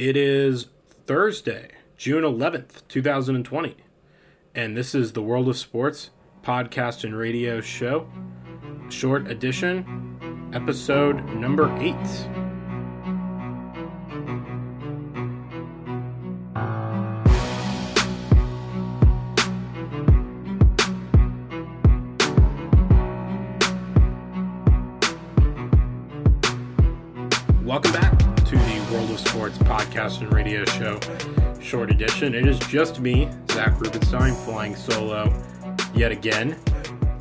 It is Thursday, June 11th, 2020, and this is the World of Sports podcast and radio show, short edition, episode number eight. Welcome back World of Sports podcast and radio show, short edition. It is just me, Zach Rubenstein, flying solo yet again.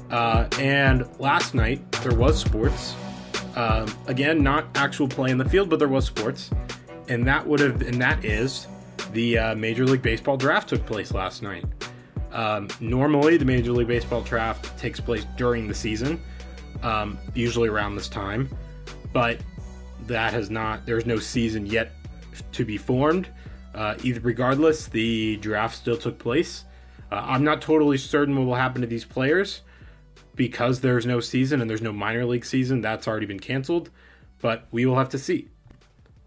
Uh, and last night there was sports. Um, again, not actual play in the field, but there was sports, and that would have, and that is the uh, Major League Baseball draft took place last night. Um, normally, the Major League Baseball draft takes place during the season, um, usually around this time, but that has not. There's no season yet to be formed. Uh, either regardless, the draft still took place. Uh, I'm not totally certain what will happen to these players because there's no season and there's no minor league season. That's already been canceled, but we will have to see.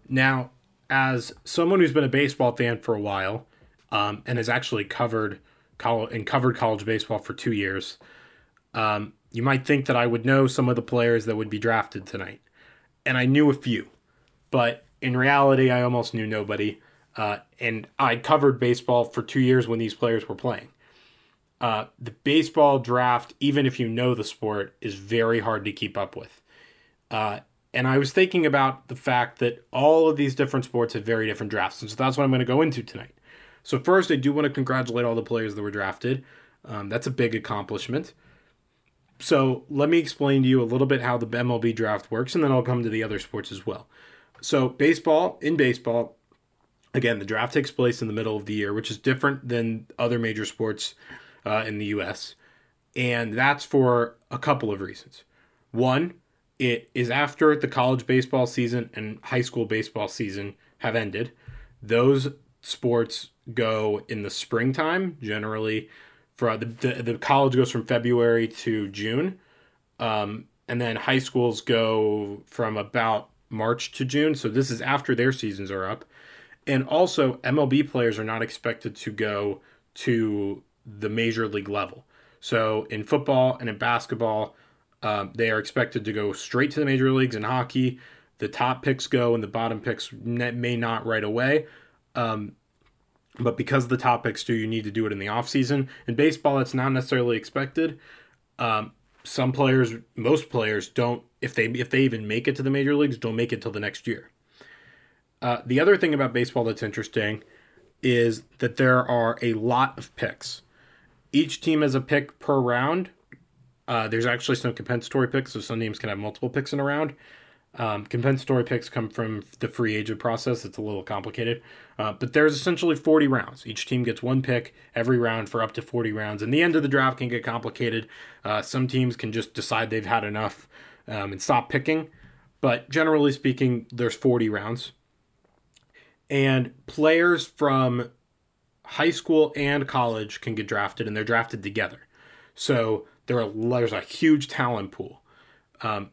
Now, as someone who's been a baseball fan for a while um, and has actually covered college and covered college baseball for two years, um, you might think that I would know some of the players that would be drafted tonight and I knew a few, but in reality, I almost knew nobody. Uh, and I covered baseball for two years when these players were playing. Uh, the baseball draft, even if you know the sport, is very hard to keep up with. Uh, and I was thinking about the fact that all of these different sports have very different drafts. And so that's what I'm going to go into tonight. So, first, I do want to congratulate all the players that were drafted. Um, that's a big accomplishment. So let me explain to you a little bit how the MLB draft works, and then I'll come to the other sports as well. So baseball, in baseball, again, the draft takes place in the middle of the year, which is different than other major sports uh, in the U.S. And that's for a couple of reasons. One, it is after the college baseball season and high school baseball season have ended. Those sports go in the springtime, generally for the, the, the college goes from February to June, um, and then high schools go from about March to June. So this is after their seasons are up, and also MLB players are not expected to go to the major league level. So in football and in basketball, um, they are expected to go straight to the major leagues. In hockey, the top picks go and the bottom picks may not right away. Um, but because the topics do, you need to do it in the off season. In baseball, it's not necessarily expected. Um, some players, most players, don't if they if they even make it to the major leagues, don't make it till the next year. Uh, the other thing about baseball that's interesting is that there are a lot of picks. Each team has a pick per round. Uh, there's actually some compensatory picks, so some teams can have multiple picks in a round. Um, compensatory picks come from the free agent process. It's a little complicated, uh, but there's essentially 40 rounds. Each team gets one pick every round for up to 40 rounds. And the end of the draft can get complicated. Uh, some teams can just decide they've had enough um, and stop picking. But generally speaking, there's 40 rounds. And players from high school and college can get drafted, and they're drafted together. So there are, there's a huge talent pool. Um,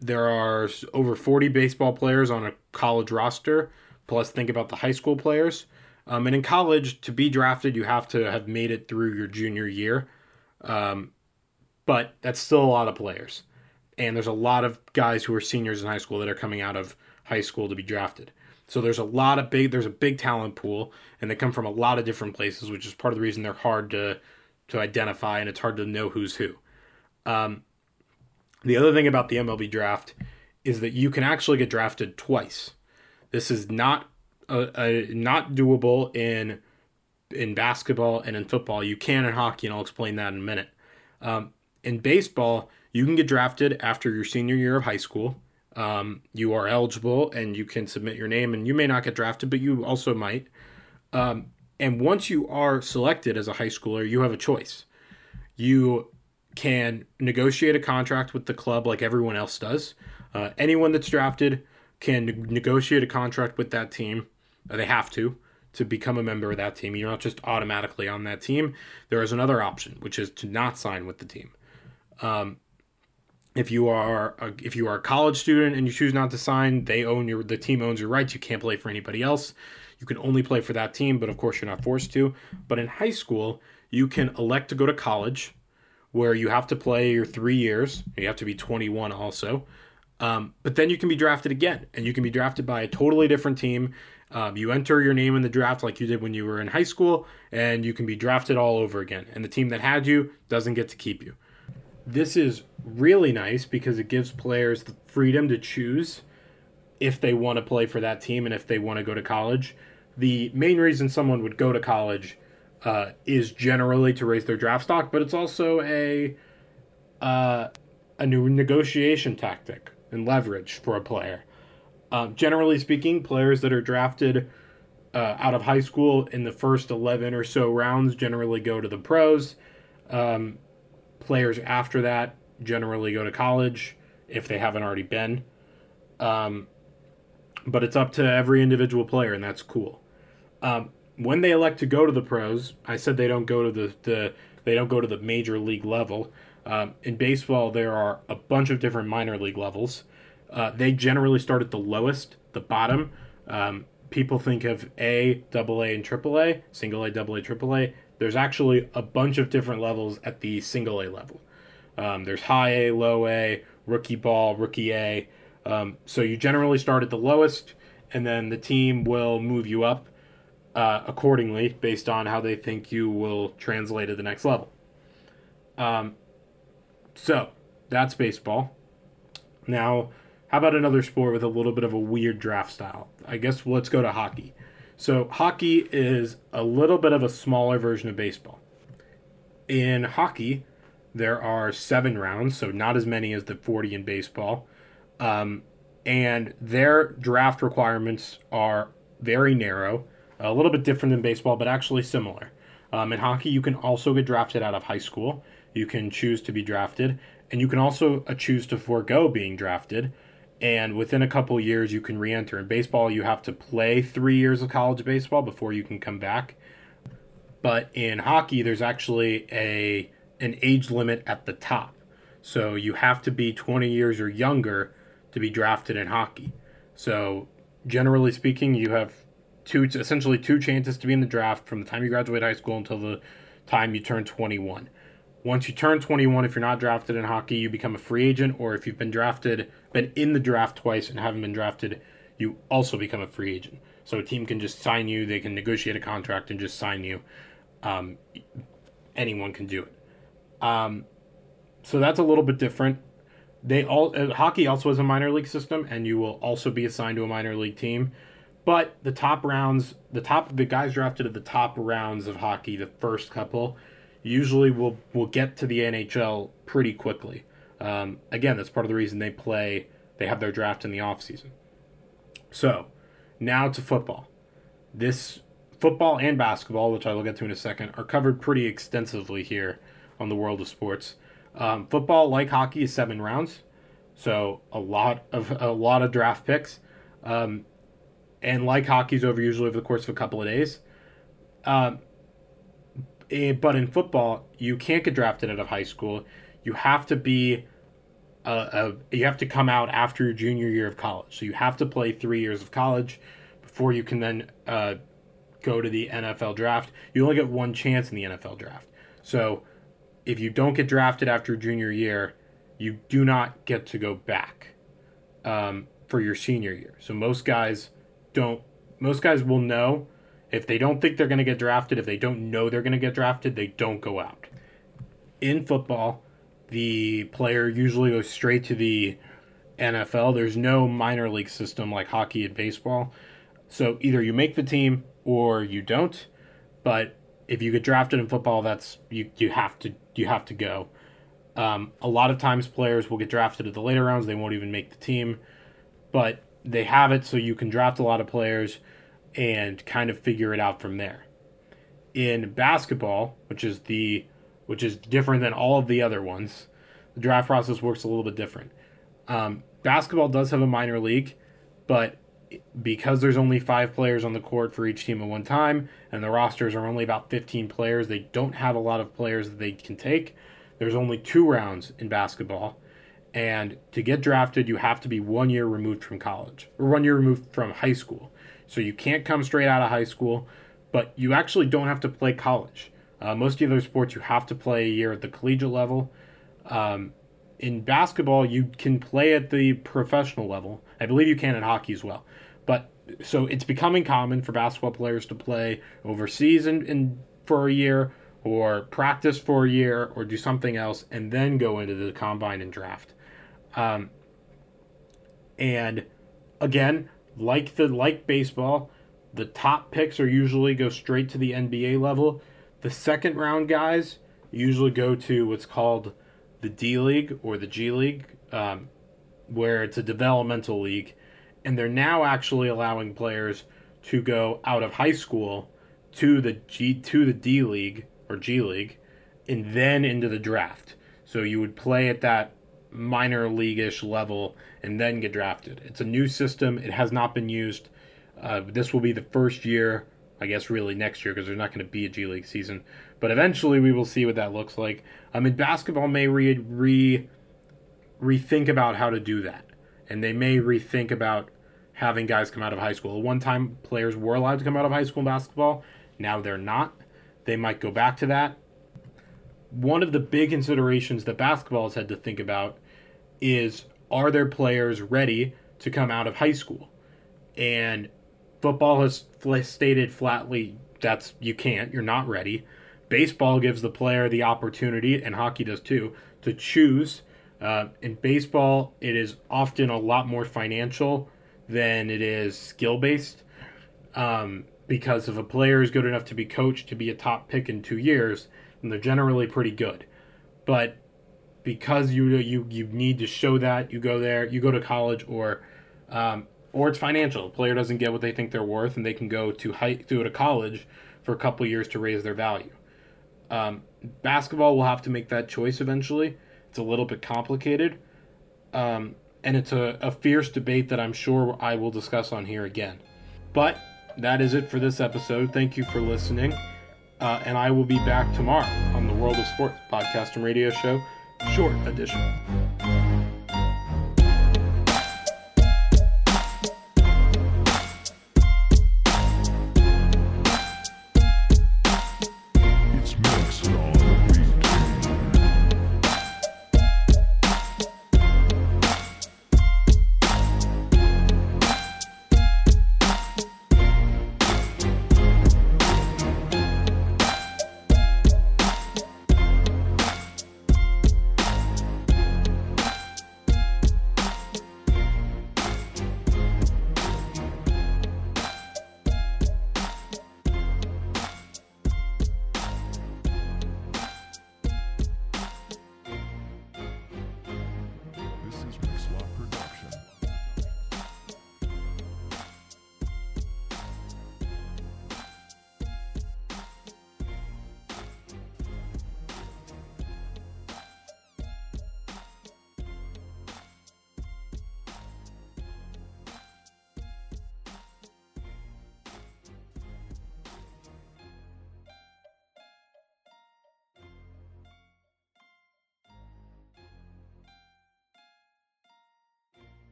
there are over 40 baseball players on a college roster, plus think about the high school players. Um, and in college, to be drafted, you have to have made it through your junior year. Um, but that's still a lot of players. And there's a lot of guys who are seniors in high school that are coming out of high school to be drafted. So there's a lot of big, there's a big talent pool, and they come from a lot of different places, which is part of the reason they're hard to to identify and it's hard to know who's who. Um, the other thing about the MLB draft is that you can actually get drafted twice. This is not a, a, not doable in in basketball and in football. You can in hockey, and I'll explain that in a minute. Um, in baseball, you can get drafted after your senior year of high school. Um, you are eligible, and you can submit your name, and you may not get drafted, but you also might. Um, and once you are selected as a high schooler, you have a choice. You can negotiate a contract with the club like everyone else does. Uh, anyone that's drafted can negotiate a contract with that team. Uh, they have to to become a member of that team. You're not just automatically on that team. There is another option, which is to not sign with the team. Um, If you are a, if you are a college student and you choose not to sign, they own your the team owns your rights. You can't play for anybody else. You can only play for that team, but of course you're not forced to. But in high school, you can elect to go to college, where you have to play your three years. You have to be 21 also. Um, but then you can be drafted again, and you can be drafted by a totally different team. Um, you enter your name in the draft like you did when you were in high school, and you can be drafted all over again. And the team that had you doesn't get to keep you. This is really nice because it gives players the freedom to choose if they want to play for that team and if they want to go to college. The main reason someone would go to college uh, is generally to raise their draft stock, but it's also a uh, a new negotiation tactic and leverage for a player. Um, generally speaking, players that are drafted uh, out of high school in the first 11 or so rounds generally go to the pros. Um, players after that generally go to college if they haven't already been. Um, but it's up to every individual player, and that's cool. Um, when they elect to go to the pros, I said they don't go to the, the they don't go to the major league level. Um, in baseball, there are a bunch of different minor league levels. Uh, they generally start at the lowest, the bottom. Um, people think of A, double A, and triple A, single A, double A, triple A. There's actually a bunch of different levels at the single A level. Um, there's high A, low A, rookie ball, rookie A. Um, so you generally start at the lowest, and then the team will move you up uh, accordingly based on how they think you will translate to the next level. Um, so that's baseball. Now, how about another sport with a little bit of a weird draft style? I guess let's go to hockey. So, hockey is a little bit of a smaller version of baseball. In hockey, there are seven rounds, so not as many as the 40 in baseball. Um, and their draft requirements are very narrow, a little bit different than baseball, but actually similar. Um, in hockey, you can also get drafted out of high school. You can choose to be drafted, and you can also uh, choose to forego being drafted. And within a couple years, you can re-enter. In baseball, you have to play three years of college baseball before you can come back. But in hockey, there's actually a an age limit at the top. So you have to be 20 years or younger to be drafted in hockey. So generally speaking, you have two essentially two chances to be in the draft from the time you graduate high school until the time you turn 21. Once you turn 21, if you're not drafted in hockey, you become a free agent, or if you've been drafted, been in the draft twice and haven't been drafted, you also become a free agent. So a team can just sign you, they can negotiate a contract and just sign you. Um, anyone can do it. Um, so that's a little bit different. They all uh, hockey also has a minor league system, and you will also be assigned to a minor league team. But the top rounds, the top the guys drafted at the top rounds of hockey, the first couple, usually will will get to the NHL pretty quickly. Um, again, that's part of the reason they play. They have their draft in the off season. So, now to football. This football and basketball, which I will get to in a second, are covered pretty extensively here on the world of sports. Um, football, like hockey, is seven rounds, so a lot of a lot of draft picks. Um, and like hockey's over usually over the course of a couple of days. Um, eh, but in football, you can't get drafted out of high school. You have to be a, a, you have to come out after your junior year of college. So you have to play three years of college before you can then uh, go to the NFL draft. You only get one chance in the NFL draft. So if you don't get drafted after junior year, you do not get to go back um, for your senior year. So most guys don't. Most guys will know if they don't think they're going to get drafted. If they don't know they're going to get drafted, they don't go out. In football, the player usually goes straight to the NFL. There's no minor league system like hockey and baseball. So either you make the team or you don't. But if you get drafted in football, that's you you have to you have to go. Um, a lot of times players will get drafted at the later rounds. They won't even make the team, but they have it so you can draft a lot of players and kind of figure it out from there. In basketball, which is the which is different than all of the other ones, the draft process works a little bit different. Um, basketball does have a minor league, but because there's only five players on the court for each team at one time, and the rosters are only about 15 players, they don't have a lot of players that they can take. There's only two rounds in basketball, And to get drafted, you have to be one year removed from college or one year removed from high school. So you can't come straight out of high school, but you actually don't have to play college. Uh, most of the other sports, you have to play a year at the collegiate level. Um, in basketball, you can play at the professional level. I believe you can in hockey as well. But so it's becoming common for basketball players to play overseas in, in for a year or practice for a year or do something else and then go into the combine and draft. Um, and again, like the like baseball, the top picks are usually go straight to the NBA level. The second round guys usually go to what's called the D League or the G League, um, where it's a developmental league, and they're now actually allowing players to go out of high school to the G to the D League or G League, and then into the draft. So you would play at that minor league-ish level and then get drafted. It's a new system. It has not been used. Uh, this will be the first year, I guess, really next year because there's not going to be a G League season. But eventually, we will see what that looks like. I mean, basketball may re, re rethink about how to do that, and they may rethink about having guys come out of high school. One time, players were allowed to come out of high school basketball. Now they're not. They might go back to that. One of the big considerations that basketball has had to think about is are their players ready to come out of high school? And football has stated flatly that's you can't, you're not ready. Baseball gives the player the opportunity, and hockey does too, to choose. Uh, in baseball, it is often a lot more financial than it is skill based. Um, because if a player is good enough to be coached to be a top pick in two years, then they're generally pretty good. But because you you you need to show that you go there, you go to college, or um, or it's financial. The player doesn't get what they think they're worth, and they can go to high go to college for a couple years to raise their value. Um, basketball will have to make that choice eventually. It's a little bit complicated, um, and it's a, a fierce debate that I'm sure I will discuss on here again. But that is it for this episode. Thank you for listening, uh, and I will be back tomorrow on the World of Sports podcast and radio show, short edition.